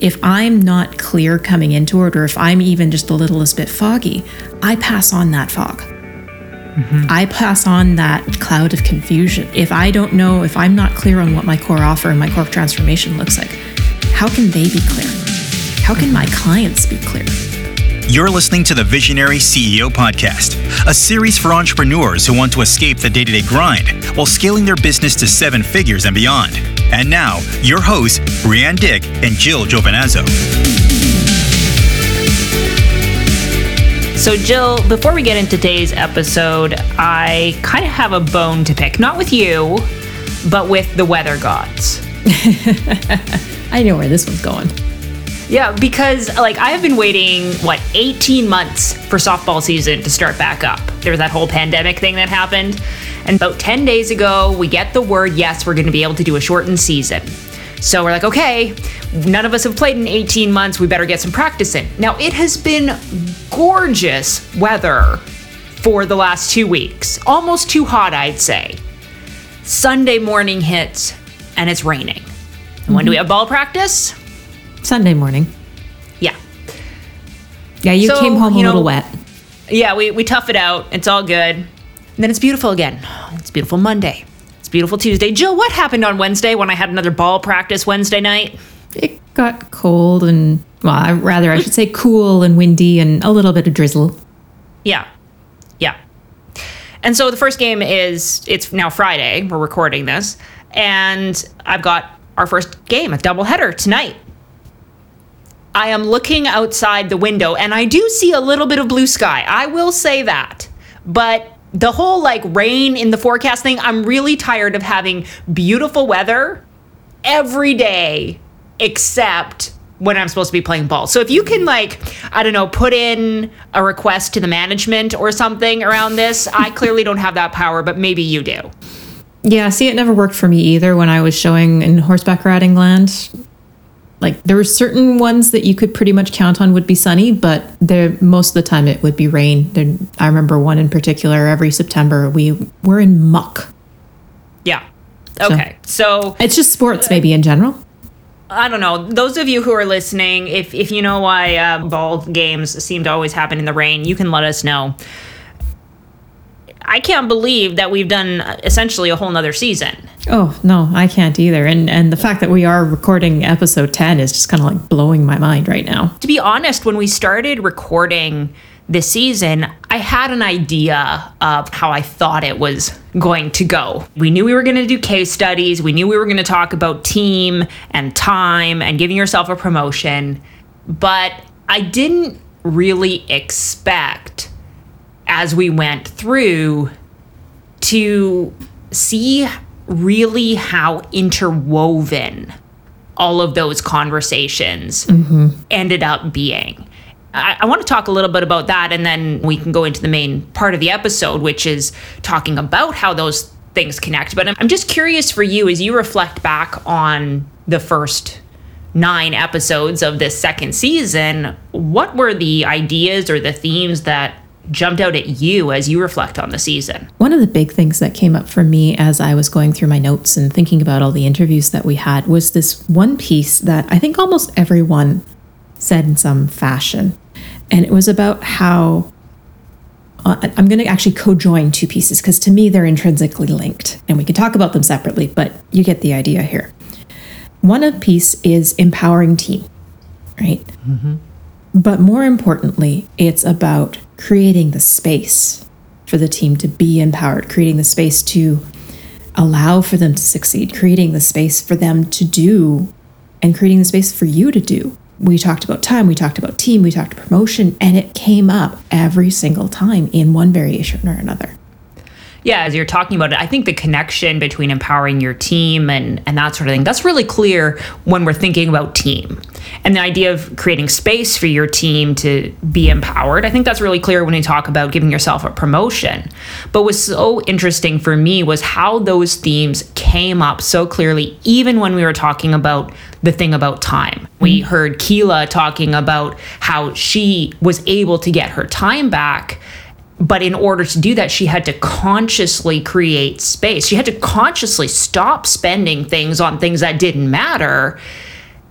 If I'm not clear coming into it, or if I'm even just the littlest bit foggy, I pass on that fog. Mm-hmm. I pass on that cloud of confusion. If I don't know, if I'm not clear on what my core offer and my core transformation looks like, how can they be clear? How can my clients be clear? You're listening to the Visionary CEO Podcast, a series for entrepreneurs who want to escape the day to day grind while scaling their business to seven figures and beyond. And now, your hosts, Brianne Dick and Jill Giovinazzo. So, Jill, before we get into today's episode, I kind of have a bone to pick. Not with you, but with the weather gods. I know where this one's going. Yeah, because like I have been waiting what 18 months for softball season to start back up. There was that whole pandemic thing that happened, and about 10 days ago, we get the word yes, we're going to be able to do a shortened season. So we're like, okay, none of us have played in 18 months. We better get some practice in. Now, it has been gorgeous weather for the last two weeks, almost too hot, I'd say. Sunday morning hits and it's raining. Mm-hmm. When do we mm-hmm. have ball practice? Sunday morning. Yeah. Yeah, you so, came home a little wet. Yeah, we, we tough it out. It's all good. And then it's beautiful again. It's beautiful Monday. It's beautiful Tuesday. Jill, what happened on Wednesday when I had another ball practice Wednesday night? It got cold and, well, I, rather, I should say cool and windy and a little bit of drizzle. Yeah. Yeah. And so the first game is, it's now Friday. We're recording this. And I've got our first game, a doubleheader tonight. I am looking outside the window and I do see a little bit of blue sky. I will say that. But the whole like rain in the forecast thing, I'm really tired of having beautiful weather every day except when I'm supposed to be playing ball. So if you can like, I don't know, put in a request to the management or something around this, I clearly don't have that power, but maybe you do. Yeah, see, it never worked for me either when I was showing in horseback riding land like there were certain ones that you could pretty much count on would be sunny, but there most of the time it would be rain. There, I remember one in particular. Every September we were in muck. Yeah. Okay. So, so it's just sports, maybe in general. I don't know. Those of you who are listening, if if you know why uh, ball games seem to always happen in the rain, you can let us know. I can't believe that we've done essentially a whole nother season. Oh no, I can't either. And and the fact that we are recording episode ten is just kind of like blowing my mind right now. To be honest, when we started recording this season, I had an idea of how I thought it was going to go. We knew we were going to do case studies. We knew we were going to talk about team and time and giving yourself a promotion. But I didn't really expect as we went through to see really how interwoven all of those conversations mm-hmm. ended up being. I, I want to talk a little bit about that, and then we can go into the main part of the episode, which is talking about how those things connect. But I'm, I'm just curious for you as you reflect back on the first nine episodes of this second season, what were the ideas or the themes that jumped out at you as you reflect on the season? One of the big things that came up for me as I was going through my notes and thinking about all the interviews that we had was this one piece that I think almost everyone said in some fashion. And it was about how uh, I'm going to actually co join two pieces because to me they're intrinsically linked and we can talk about them separately, but you get the idea here. One of piece is empowering team, right? Mm-hmm. But more importantly, it's about creating the space for the team to be empowered, creating the space to allow for them to succeed, creating the space for them to do, and creating the space for you to do. We talked about time, we talked about team, we talked promotion, and it came up every single time in one variation or another yeah, as you're talking about it, I think the connection between empowering your team and, and that sort of thing, that's really clear when we're thinking about team. And the idea of creating space for your team to be empowered, I think that's really clear when you talk about giving yourself a promotion. But what's so interesting for me was how those themes came up so clearly, even when we were talking about the thing about time. We mm-hmm. heard Keela talking about how she was able to get her time back but in order to do that, she had to consciously create space. She had to consciously stop spending things on things that didn't matter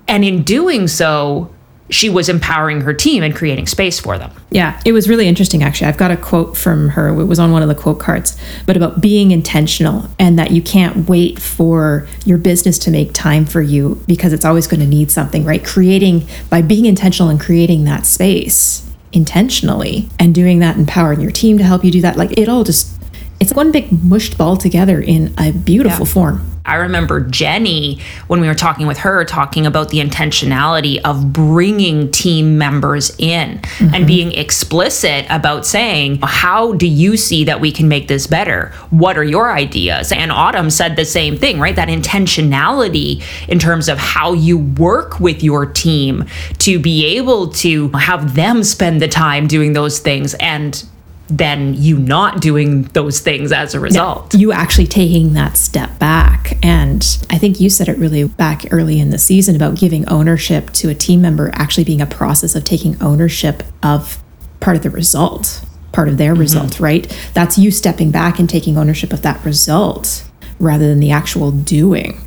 And in doing so, she was empowering her team and creating space for them. Yeah, it was really interesting actually. I've got a quote from her. It was on one of the quote cards, but about being intentional and that you can't wait for your business to make time for you because it's always going to need something, right? Creating by being intentional and creating that space intentionally and doing that empowering your team to help you do that. Like it all just it's one big mushed ball together in a beautiful yeah. form. I remember Jenny, when we were talking with her, talking about the intentionality of bringing team members in mm-hmm. and being explicit about saying, How do you see that we can make this better? What are your ideas? And Autumn said the same thing, right? That intentionality in terms of how you work with your team to be able to have them spend the time doing those things and than you not doing those things as a result. Yeah, you actually taking that step back. And I think you said it really back early in the season about giving ownership to a team member actually being a process of taking ownership of part of the result, part of their mm-hmm. result, right? That's you stepping back and taking ownership of that result rather than the actual doing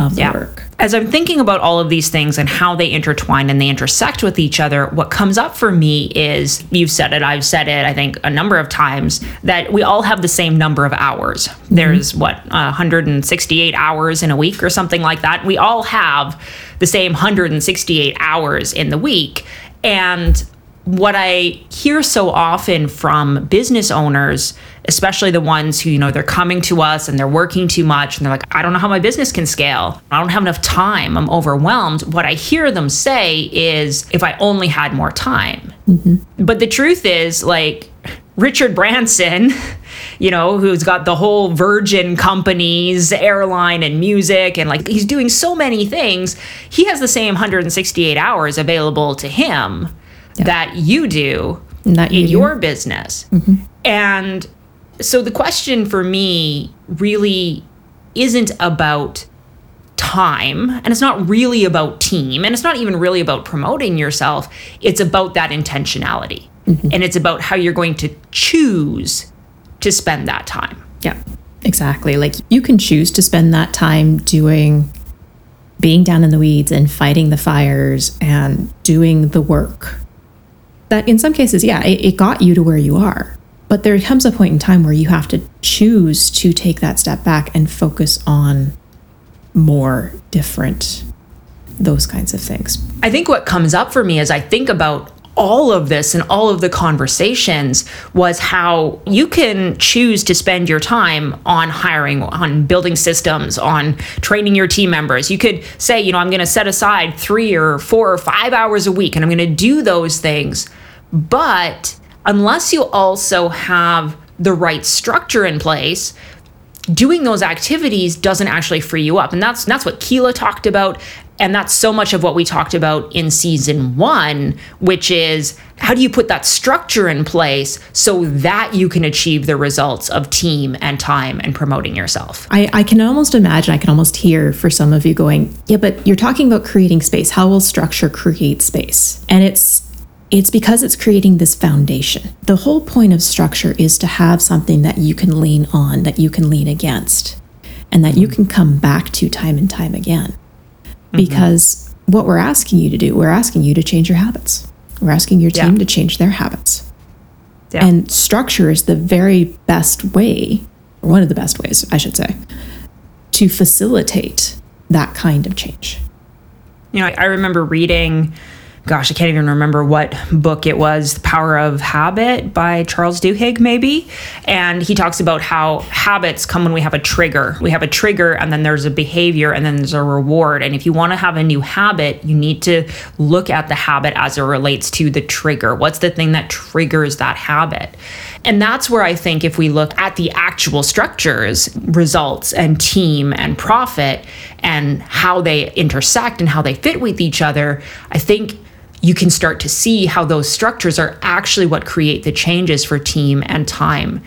of the yeah. work. As I'm thinking about all of these things and how they intertwine and they intersect with each other, what comes up for me is you've said it, I've said it, I think a number of times that we all have the same number of hours. Mm-hmm. There's what, uh, 168 hours in a week or something like that. We all have the same 168 hours in the week. And what I hear so often from business owners, especially the ones who, you know, they're coming to us and they're working too much and they're like, I don't know how my business can scale. I don't have enough time. I'm overwhelmed. What I hear them say is, if I only had more time. Mm-hmm. But the truth is, like, Richard Branson, you know, who's got the whole Virgin companies, airline and music, and like he's doing so many things. He has the same 168 hours available to him yeah. that you do Not in you. your business. Mm-hmm. And so the question for me really isn't about time and it's not really about team and it's not even really about promoting yourself it's about that intentionality mm-hmm. and it's about how you're going to choose to spend that time yeah exactly like you can choose to spend that time doing being down in the weeds and fighting the fires and doing the work that in some cases, yeah, it, it got you to where you are. But there comes a point in time where you have to choose to take that step back and focus on more different, those kinds of things. I think what comes up for me as I think about all of this and all of the conversations was how you can choose to spend your time on hiring, on building systems, on training your team members. You could say, you know, I'm going to set aside three or four or five hours a week and I'm going to do those things. But unless you also have the right structure in place, doing those activities doesn't actually free you up. And that's that's what Keela talked about. And that's so much of what we talked about in season one, which is how do you put that structure in place so that you can achieve the results of team and time and promoting yourself? I, I can almost imagine, I can almost hear for some of you going, yeah, but you're talking about creating space. How will structure create space? And it's it's because it's creating this foundation. The whole point of structure is to have something that you can lean on, that you can lean against, and that you can come back to time and time again. Mm-hmm. Because what we're asking you to do, we're asking you to change your habits. We're asking your team yeah. to change their habits. Yeah. And structure is the very best way, or one of the best ways, I should say, to facilitate that kind of change. You know, I remember reading gosh, I can't even remember what book it was, The Power of Habit by Charles Duhigg, maybe. And he talks about how habits come when we have a trigger. We have a trigger, and then there's a behavior, and then there's a reward. And if you want to have a new habit, you need to look at the habit as it relates to the trigger. What's the thing that triggers that habit? And that's where I think if we look at the actual structures, results, and team and profit, and how they intersect and how they fit with each other, I think you can start to see how those structures are actually what create the changes for team and time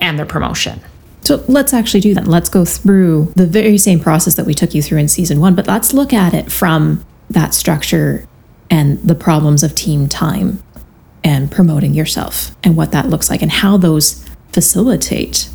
and their promotion. So let's actually do that. Let's go through the very same process that we took you through in season one, but let's look at it from that structure and the problems of team time and promoting yourself and what that looks like and how those facilitate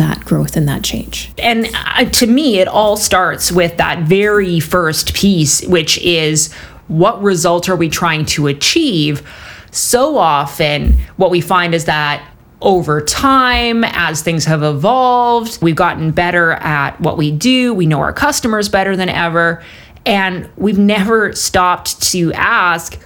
that growth and that change. And uh, to me, it all starts with that very first piece, which is what result are we trying to achieve? So often, what we find is that over time, as things have evolved, we've gotten better at what we do. We know our customers better than ever. And we've never stopped to ask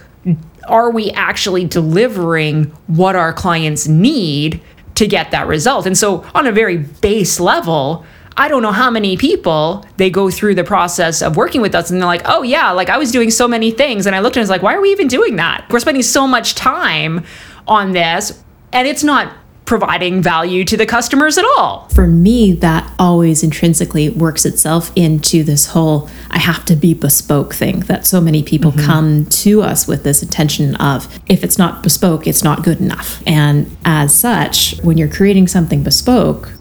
are we actually delivering what our clients need to get that result? And so, on a very base level, I don't know how many people they go through the process of working with us and they're like, oh, yeah, like I was doing so many things. And I looked and I was like, why are we even doing that? We're spending so much time on this and it's not providing value to the customers at all. For me, that always intrinsically works itself into this whole I have to be bespoke thing that so many people mm-hmm. come to us with this intention of if it's not bespoke, it's not good enough. And as such, when you're creating something bespoke,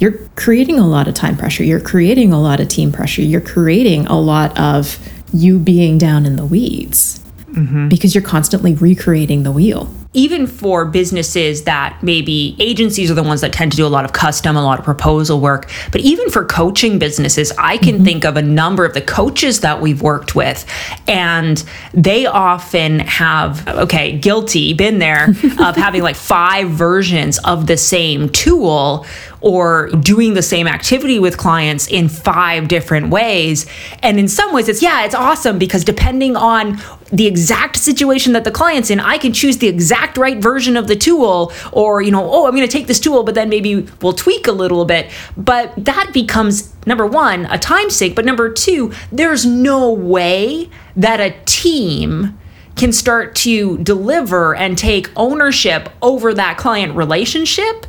you're creating a lot of time pressure, you're creating a lot of team pressure, you're creating a lot of you being down in the weeds mm-hmm. because you're constantly recreating the wheel even for businesses that maybe agencies are the ones that tend to do a lot of custom, a lot of proposal work, but even for coaching businesses, I can mm-hmm. think of a number of the coaches that we've worked with, and they often have, okay, guilty, been there, of having like five versions of the same tool or doing the same activity with clients in five different ways. And in some ways, it's yeah, it's awesome because depending on the exact situation that the client's in, I can choose the exact right version of the tool, or, you know, oh, I'm going to take this tool, but then maybe we'll tweak a little bit. But that becomes number one, a time sink, but number two, there's no way that a team can start to deliver and take ownership over that client relationship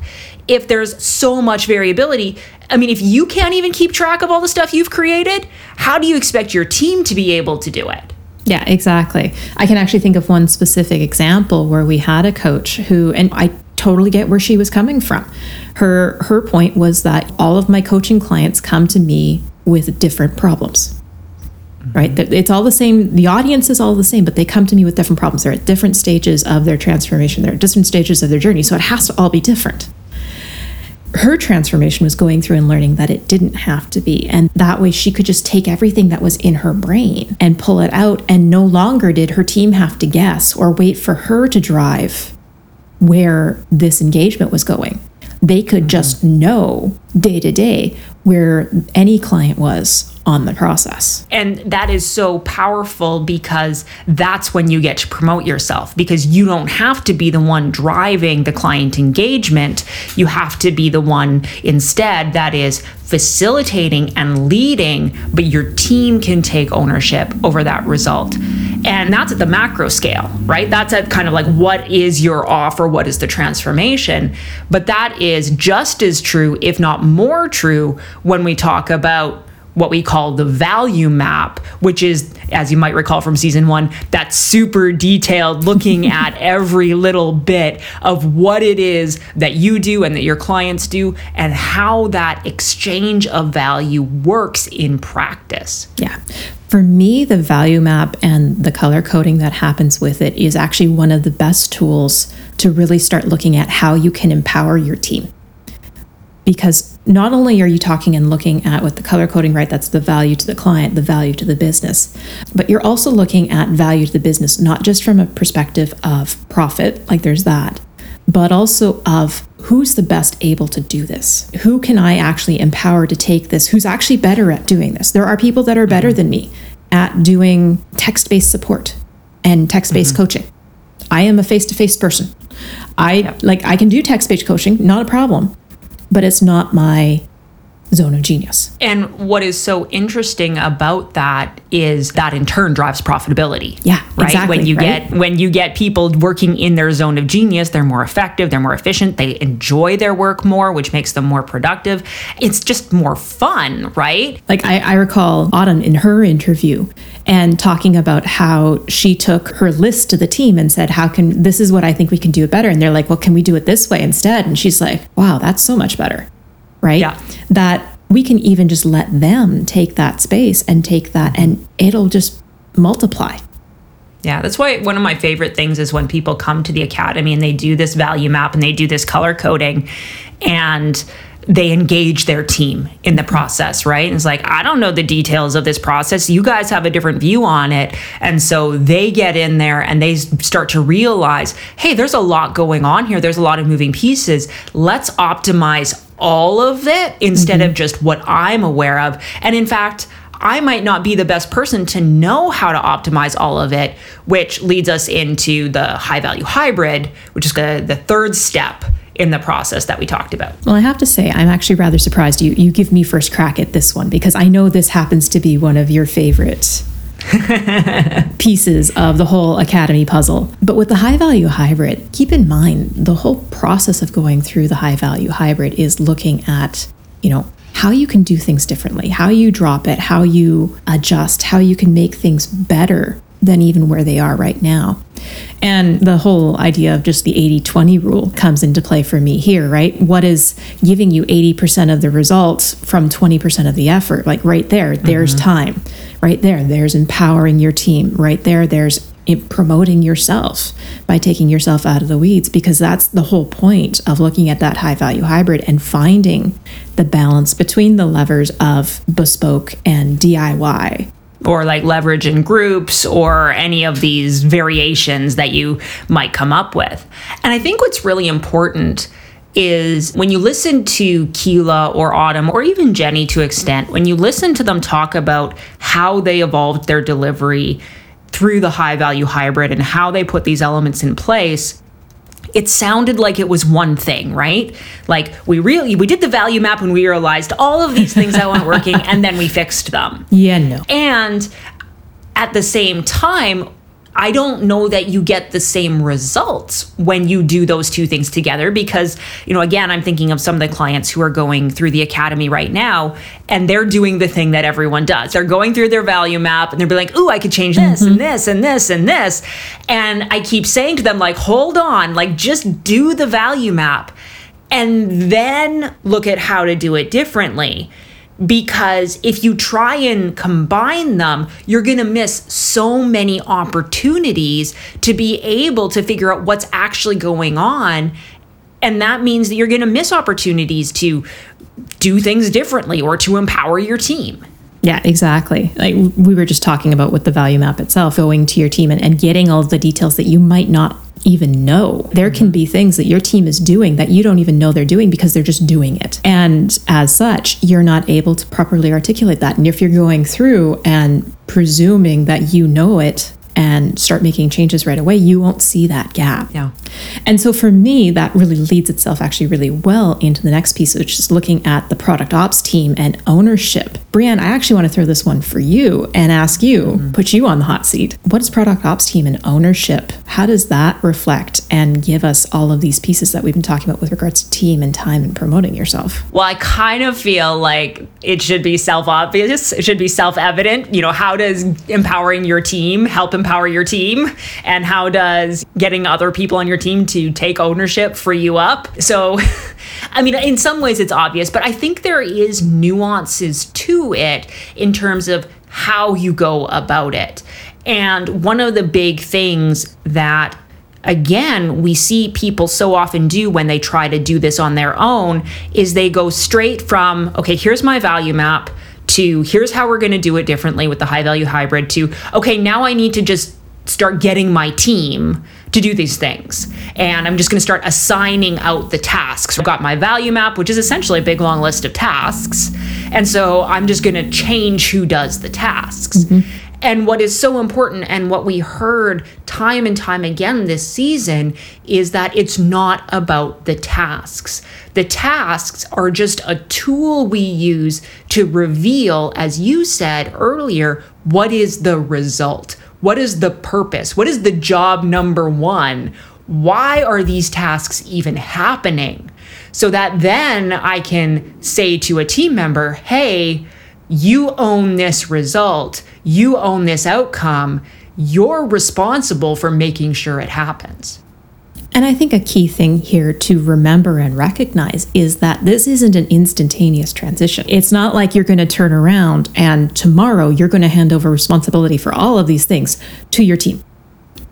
if there's so much variability. I mean, if you can't even keep track of all the stuff you've created, how do you expect your team to be able to do it? Yeah, exactly. I can actually think of one specific example where we had a coach who, and I totally get where she was coming from. Her her point was that all of my coaching clients come to me with different problems. Mm-hmm. Right? It's all the same. The audience is all the same, but they come to me with different problems. They're at different stages of their transformation. They're at different stages of their journey. So it has to all be different her transformation was going through and learning that it didn't have to be. And that way she could just take everything that was in her brain and pull it out. And no longer did her team have to guess or wait for her to drive where this engagement was going. They could mm-hmm. just know day to day where any client was on the process. And that is so powerful because that's when you get to promote yourself because you don't have to be the one driving the client engagement. You have to be the one instead that is facilitating and leading, but your team can take ownership over that result. And that's at the macro scale, right? That's at kind of like what is your offer, what is the transformation. But that is just as true, if not more true, when we talk about what we call the value map, which is, as you might recall from season one, that super detailed looking at every little bit of what it is that you do and that your clients do and how that exchange of value works in practice. Yeah. For me, the value map and the color coding that happens with it is actually one of the best tools to really start looking at how you can empower your team because not only are you talking and looking at with the color coding right that's the value to the client the value to the business but you're also looking at value to the business not just from a perspective of profit like there's that but also of who's the best able to do this? Who can i actually empower to take this? Who's actually better at doing this? There are people that are better than me at doing text-based support and text-based mm-hmm. coaching. I am a face-to-face person. I yep. like i can do text-based coaching not a problem but it's not my zone of genius. And what is so interesting about that is that in turn drives profitability. Yeah, right. Exactly, when you right? get when you get people working in their zone of genius, they're more effective, they're more efficient, they enjoy their work more, which makes them more productive. It's just more fun, right? Like I, I recall Autumn in her interview and talking about how she took her list to the team and said, How can this is what I think we can do it better? And they're like, Well, can we do it this way instead? And she's like, Wow, that's so much better right? Yeah. That we can even just let them take that space and take that, and it'll just multiply. Yeah, that's why one of my favorite things is when people come to the academy and they do this value map and they do this color coding and they engage their team in the process, right? And it's like, I don't know the details of this process. You guys have a different view on it. And so they get in there and they start to realize, hey, there's a lot going on here. There's a lot of moving pieces. Let's optimize all of it instead mm-hmm. of just what I'm aware of. And in fact, I might not be the best person to know how to optimize all of it, which leads us into the high value hybrid, which is the, the third step in the process that we talked about. Well, I have to say, I'm actually rather surprised you you give me first crack at this one because I know this happens to be one of your favorite pieces of the whole academy puzzle. But with the high value hybrid, keep in mind the whole process of going through the high value hybrid is looking at, you know, how you can do things differently, how you drop it, how you adjust, how you can make things better than even where they are right now. And the whole idea of just the 80 20 rule comes into play for me here, right? What is giving you 80% of the results from 20% of the effort? Like right there, there's mm-hmm. time. Right there, there's empowering your team. Right there, there's promoting yourself by taking yourself out of the weeds because that's the whole point of looking at that high value hybrid and finding the balance between the levers of bespoke and DIY or like leverage in groups or any of these variations that you might come up with. And I think what's really important is when you listen to Keela or Autumn or even Jenny to extent, when you listen to them talk about how they evolved their delivery through the high value hybrid and how they put these elements in place, it sounded like it was one thing, right? Like we really we did the value map and we realized all of these things that weren't working and then we fixed them. Yeah, no. And at the same time, I don't know that you get the same results when you do those two things together because, you know, again, I'm thinking of some of the clients who are going through the academy right now and they're doing the thing that everyone does. They're going through their value map and they're be like, ooh, I could change this mm-hmm. and this and this and this. And I keep saying to them, like, hold on, like, just do the value map and then look at how to do it differently because if you try and combine them, you're going to miss so many opportunities to be able to figure out what's actually going on. And that means that you're going to miss opportunities to do things differently or to empower your team. Yeah, exactly. Like we were just talking about with the value map itself, going to your team and, and getting all the details that you might not even know. There can mm-hmm. be things that your team is doing that you don't even know they're doing because they're just doing it. And as such, you're not able to properly articulate that. And if you're going through and presuming that you know it and start making changes right away, you won't see that gap. Yeah. And so for me, that really leads itself actually really well into the next piece, which is looking at the product ops team and ownership. Brianne, I actually want to throw this one for you and ask you, mm-hmm. put you on the hot seat. What is product ops team and ownership? How does that reflect and give us all of these pieces that we've been talking about with regards to team and time and promoting yourself? Well, I kind of feel like it should be self obvious, it should be self evident. You know, how does empowering your team help empower your team? And how does getting other people on your team to take ownership free you up? So, I mean, in some ways it's obvious, but I think there is nuances to it in terms of how you go about it. And one of the big things that again, we see people so often do when they try to do this on their own is they go straight from, okay, here's my value map to here's how we're going to do it differently with the high value hybrid to, okay, now I need to just start getting my team to do these things. And I'm just going to start assigning out the tasks. I've got my value map, which is essentially a big long list of tasks. And so I'm just going to change who does the tasks. Mm-hmm. And what is so important, and what we heard time and time again this season, is that it's not about the tasks. The tasks are just a tool we use to reveal, as you said earlier, what is the result what is the purpose? What is the job number one? Why are these tasks even happening? So that then I can say to a team member, hey, you own this result, you own this outcome, you're responsible for making sure it happens. And I think a key thing here to remember and recognize is that this isn't an instantaneous transition. It's not like you're going to turn around and tomorrow you're going to hand over responsibility for all of these things to your team,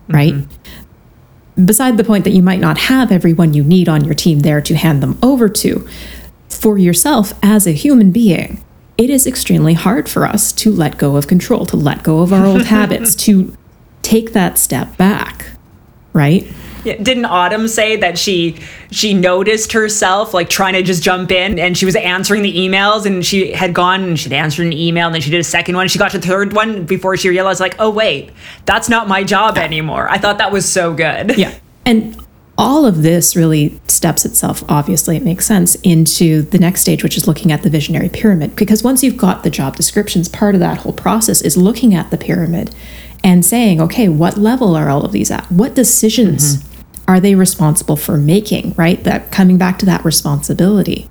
right? Mm-hmm. Beside the point that you might not have everyone you need on your team there to hand them over to, for yourself as a human being, it is extremely hard for us to let go of control, to let go of our old habits, to take that step back, right? Yeah, didn't Autumn say that she she noticed herself like trying to just jump in and she was answering the emails and she had gone and she'd answered an email and then she did a second one. She got to the third one before she realized like, oh wait, that's not my job anymore. I thought that was so good. Yeah. And all of this really steps itself, obviously, it makes sense, into the next stage, which is looking at the visionary pyramid. Because once you've got the job descriptions, part of that whole process is looking at the pyramid and saying, okay, what level are all of these at? What decisions mm-hmm. Are they responsible for making, right? That coming back to that responsibility,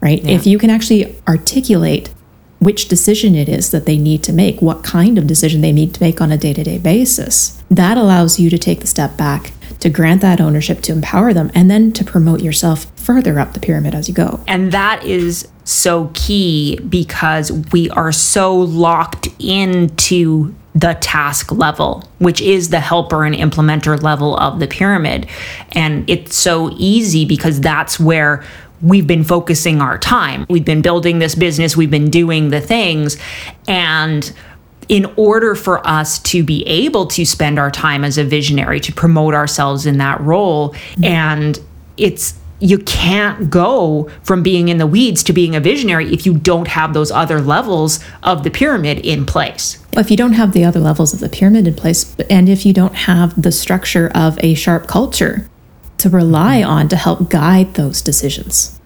right? Yeah. If you can actually articulate which decision it is that they need to make, what kind of decision they need to make on a day to day basis, that allows you to take the step back to grant that ownership, to empower them, and then to promote yourself further up the pyramid as you go. And that is so key because we are so locked into the task level, which is the helper and implementer level of the pyramid. And it's so easy because that's where we've been focusing our time. We've been building this business, we've been doing the things. And in order for us to be able to spend our time as a visionary to promote ourselves in that role and it's you can't go from being in the weeds to being a visionary if you don't have those other levels of the pyramid in place. If you don't have the other levels of the pyramid in place, and if you don't have the structure of a sharp culture to rely on to help guide those decisions.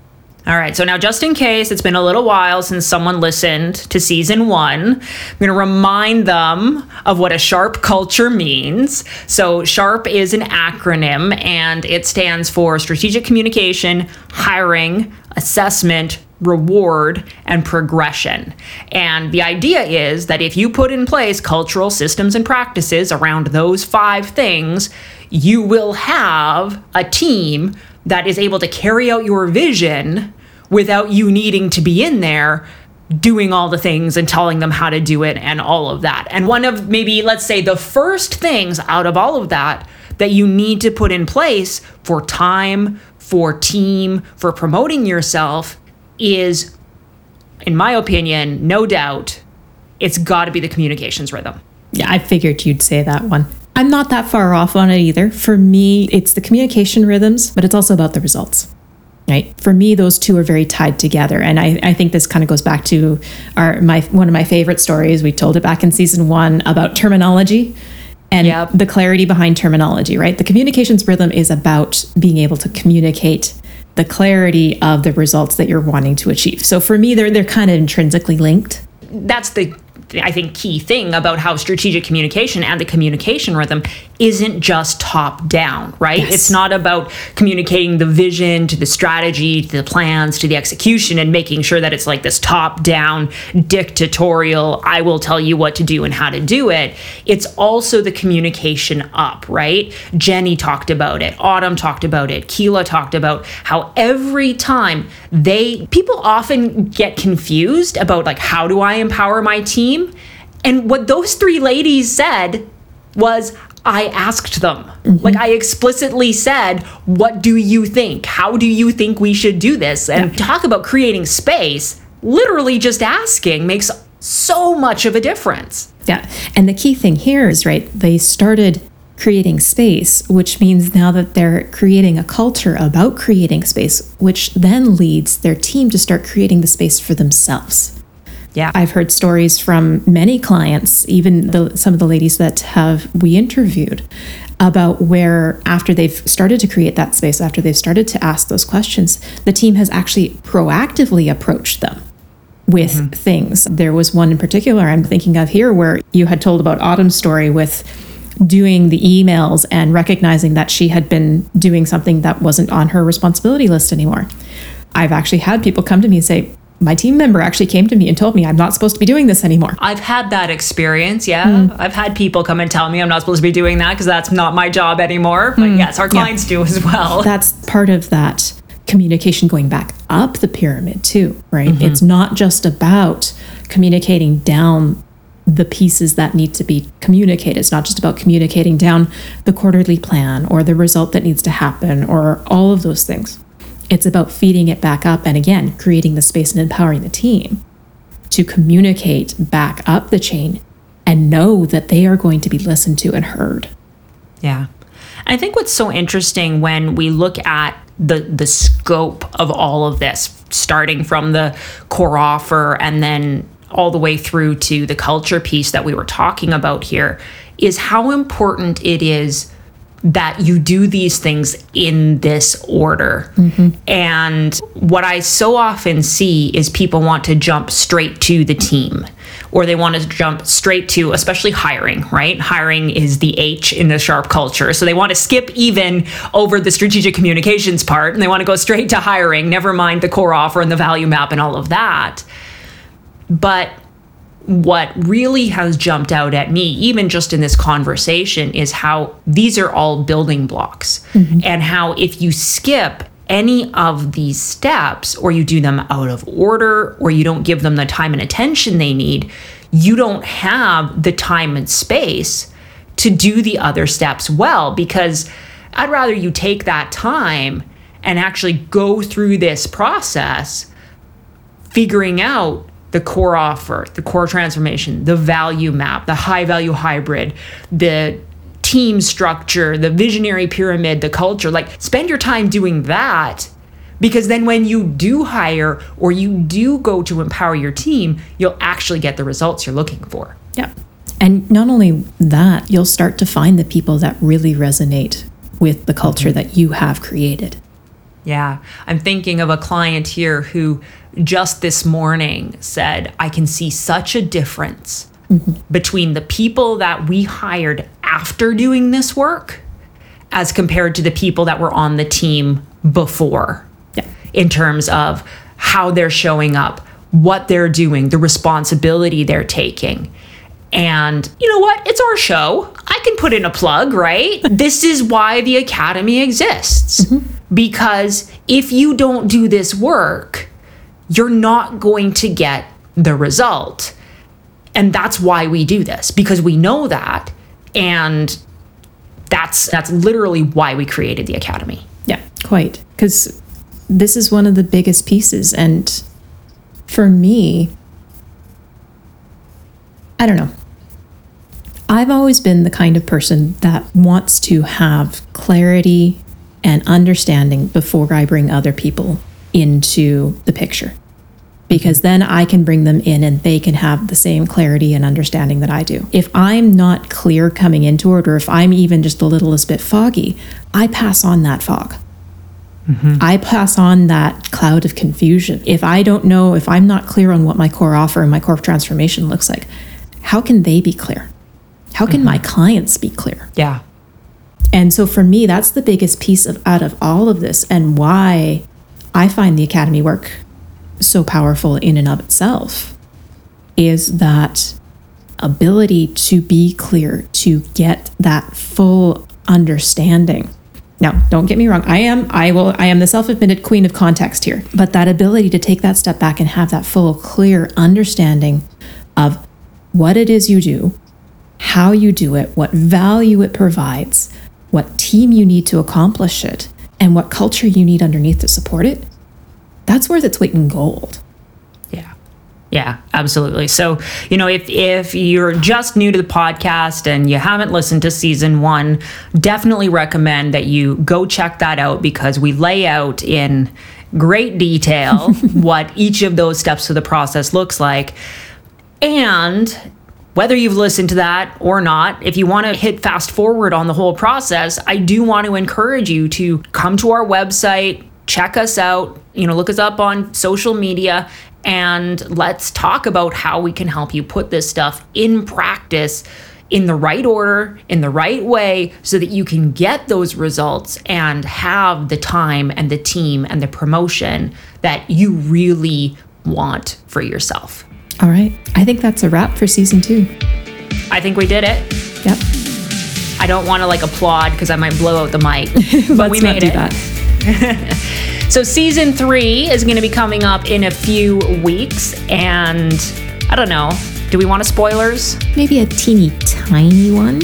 All right, so now just in case it's been a little while since someone listened to season one, I'm going to remind them of what a SHARP culture means. So, SHARP is an acronym and it stands for Strategic Communication, Hiring, Assessment, reward, and progression. And the idea is that if you put in place cultural systems and practices around those five things, you will have a team that is able to carry out your vision without you needing to be in there doing all the things and telling them how to do it and all of that. And one of maybe, let's say, the first things out of all of that that you need to put in place for time, for team, for promoting yourself is, in my opinion, no doubt, it's got to be the communications rhythm. Yeah, I figured you'd say that one. I'm not that far off on it either. For me, it's the communication rhythms, but it's also about the results right? For me those two are very tied together. And i, I think this kind of goes back to our my one of my favorite stories. We told it back in season one about terminology and yep. the clarity behind terminology right? The communications rhythm is about being able to communicate the clarity of the results that you're wanting to achieve. So for me they're they're kind of intrinsically linked. That's the I think, key thing about how strategic communication and the communication rhythm isn't just top down, right? Yes. It's not about communicating the vision to the strategy, to the plans, to the execution, and making sure that it's like this top down dictatorial, I will tell you what to do and how to do it. It's also the communication up, right? Jenny talked about it, Autumn talked about it, Keela talked about how every time they, people often get confused about like, how do I empower my team? And what those three ladies said was, I asked them. Mm-hmm. Like I explicitly said, "What do you think? How do you think we should do this?" And yeah. talk about creating space. Literally just asking makes so much of a difference. Yeah. And the key thing here is right, they started creating space, which means now that they're creating a culture about creating space, which then leads their team to start creating the space for themselves. Yeah. I've heard stories from many clients, even the, some of the ladies that have we interviewed about where after they've started to create that space, after they've started to ask those questions, the team has actually proactively approached them with mm-hmm. things. There was one in particular I'm thinking of here where you had told about Autumn's story with doing the emails and recognizing that she had been doing something that wasn't on her responsibility list anymore. I've actually had people come to me and say, my team member actually came to me and told me I'm not supposed to be doing this anymore. I've had that experience, yeah. Mm. I've had people come and tell me I'm not supposed to be doing that because that's not my job anymore. But mm. yes, our clients yeah. do as well. That's part of that communication going back up the pyramid, too, right? Mm-hmm. It's not just about communicating down the pieces that need to be communicated. It's not just about communicating down the quarterly plan or the result that needs to happen or all of those things It's about feeding it back up and again, creating the space and empowering the team to communicate back up the chain and know that they are going to be listened to and heard. Yeah. I think what's so interesting when we look at the the scope of all of this, starting from the core offer and then all the way through to the culture piece that we were talking about here, is how important it is that you do these things in this order. Mm-hmm. And what I so often see is people want to jump straight to the team or they want to jump straight to, especially hiring, right? Hiring is the H in the sharp culture. So they want to skip even over the strategic communications part and they want to go straight to hiring, never mind the core offer and the value map and all of that. But what really has jumped out at me, even just in this conversation, is how these are all building blocks. Mm-hmm. And how if you skip any of these steps, or you do them out of order, or you don't give them the time and attention they need, you don't have the time and space to do the other steps well. Because I'd rather you take that time and actually go through this process, figuring out the core offer, the core transformation, the value map, the high value hybrid, the team structure, the visionary pyramid, the culture. Like, spend your time doing that because then when you do hire or you do go to empower your team, you'll actually get the results you're looking for. Yeah. And not only that, you'll start to find the people that really resonate with the culture mm-hmm. that you have created. Yeah. I'm thinking of a client here who just this morning said, I can see such a difference mm-hmm. between the people that we hired after doing this work as compared to the people that were on the team before, yeah. in terms of how they're showing up, what they're doing, the responsibility they're taking. And you know what? It's our show. I can put in a plug, right? this is why the Academy exists. Mm-hmm. Because if you don't do this work, you're not going to get the result. And that's why we do this because we know that and that's that's literally why we created the academy. Yeah, quite. Cuz this is one of the biggest pieces and for me I don't know. I've always been the kind of person that wants to have clarity and understanding before I bring other people into the picture. Because then I can bring them in and they can have the same clarity and understanding that I do. If I'm not clear coming into it, or if I'm even just a little bit foggy, I pass on that fog. Mm-hmm. I pass on that cloud of confusion. If I don't know, if I'm not clear on what my core offer and my core transformation looks like, how can they be clear? How can mm-hmm. my clients be clear? Yeah. And so for me, that's the biggest piece of out of all of this and why I find the academy work so powerful in and of itself is that ability to be clear, to get that full understanding. Now, don't get me wrong. I am I will I am the self-admitted queen of context here. But that ability to take that step back and have that full clear understanding of what it is you do, how you do it, what value it provides, what team you need to accomplish it, and what culture you need underneath to support it, that's worth its weight in gold. Yeah. Yeah, absolutely. So, you know, if if you're just new to the podcast and you haven't listened to season 1, definitely recommend that you go check that out because we lay out in great detail what each of those steps of the process looks like. And whether you've listened to that or not, if you want to hit fast forward on the whole process, I do want to encourage you to come to our website, check us out, you know, look us up on social media, and let's talk about how we can help you put this stuff in practice in the right order, in the right way, so that you can get those results and have the time and the team and the promotion that you really want for yourself. All right. I think that's a wrap for season two. I think we did it. Yep. I don't want to like applaud because I might blow out the mic, but we made it. That. so season three is going to be coming up in a few weeks, and I don't know. Do we want a spoilers? Maybe a teeny tiny one.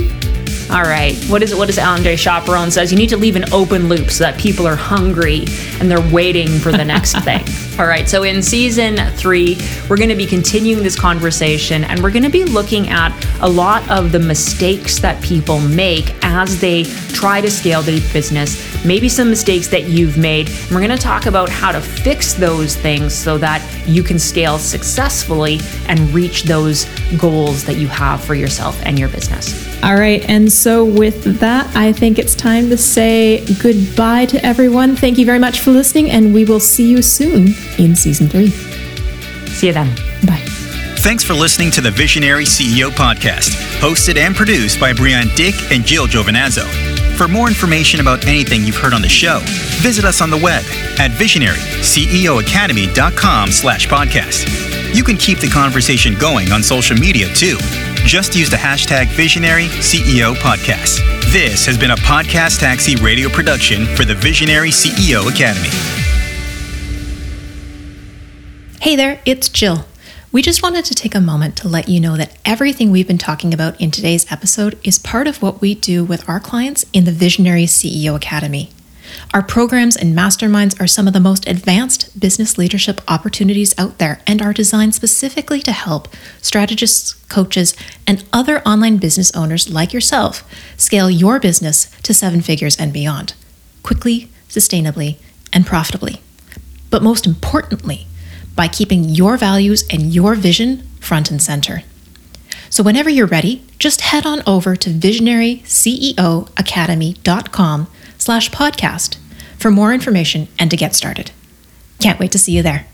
All right. What is it? What does Andre Chaperon says? You need to leave an open loop so that people are hungry and they're waiting for the next thing. All right. So in season three, we're going to be continuing this conversation and we're going to be looking at a lot of the mistakes that people make as they try to scale their business. Maybe some mistakes that you've made. And we're going to talk about how to fix those things so that you can scale successfully and reach those goals that you have for yourself and your business. All right. And so, with that, I think it's time to say goodbye to everyone. Thank you very much for listening, and we will see you soon in season three. See you then. Bye. Thanks for listening to the Visionary CEO podcast, hosted and produced by Brian Dick and Jill Giovinazzo. For more information about anything you've heard on the show, visit us on the web at visionaryceoacademy.com slash podcast. You can keep the conversation going on social media too. Just use the hashtag Visionary CEO Podcast. This has been a Podcast Taxi radio production for the Visionary CEO Academy. Hey there, it's Jill. We just wanted to take a moment to let you know that everything we've been talking about in today's episode is part of what we do with our clients in the Visionary CEO Academy. Our programs and masterminds are some of the most advanced business leadership opportunities out there and are designed specifically to help strategists, coaches, and other online business owners like yourself scale your business to seven figures and beyond quickly, sustainably, and profitably. But most importantly, by keeping your values and your vision front and center. So whenever you're ready, just head on over to visionaryceoacademy.com slash podcast for more information and to get started. Can't wait to see you there.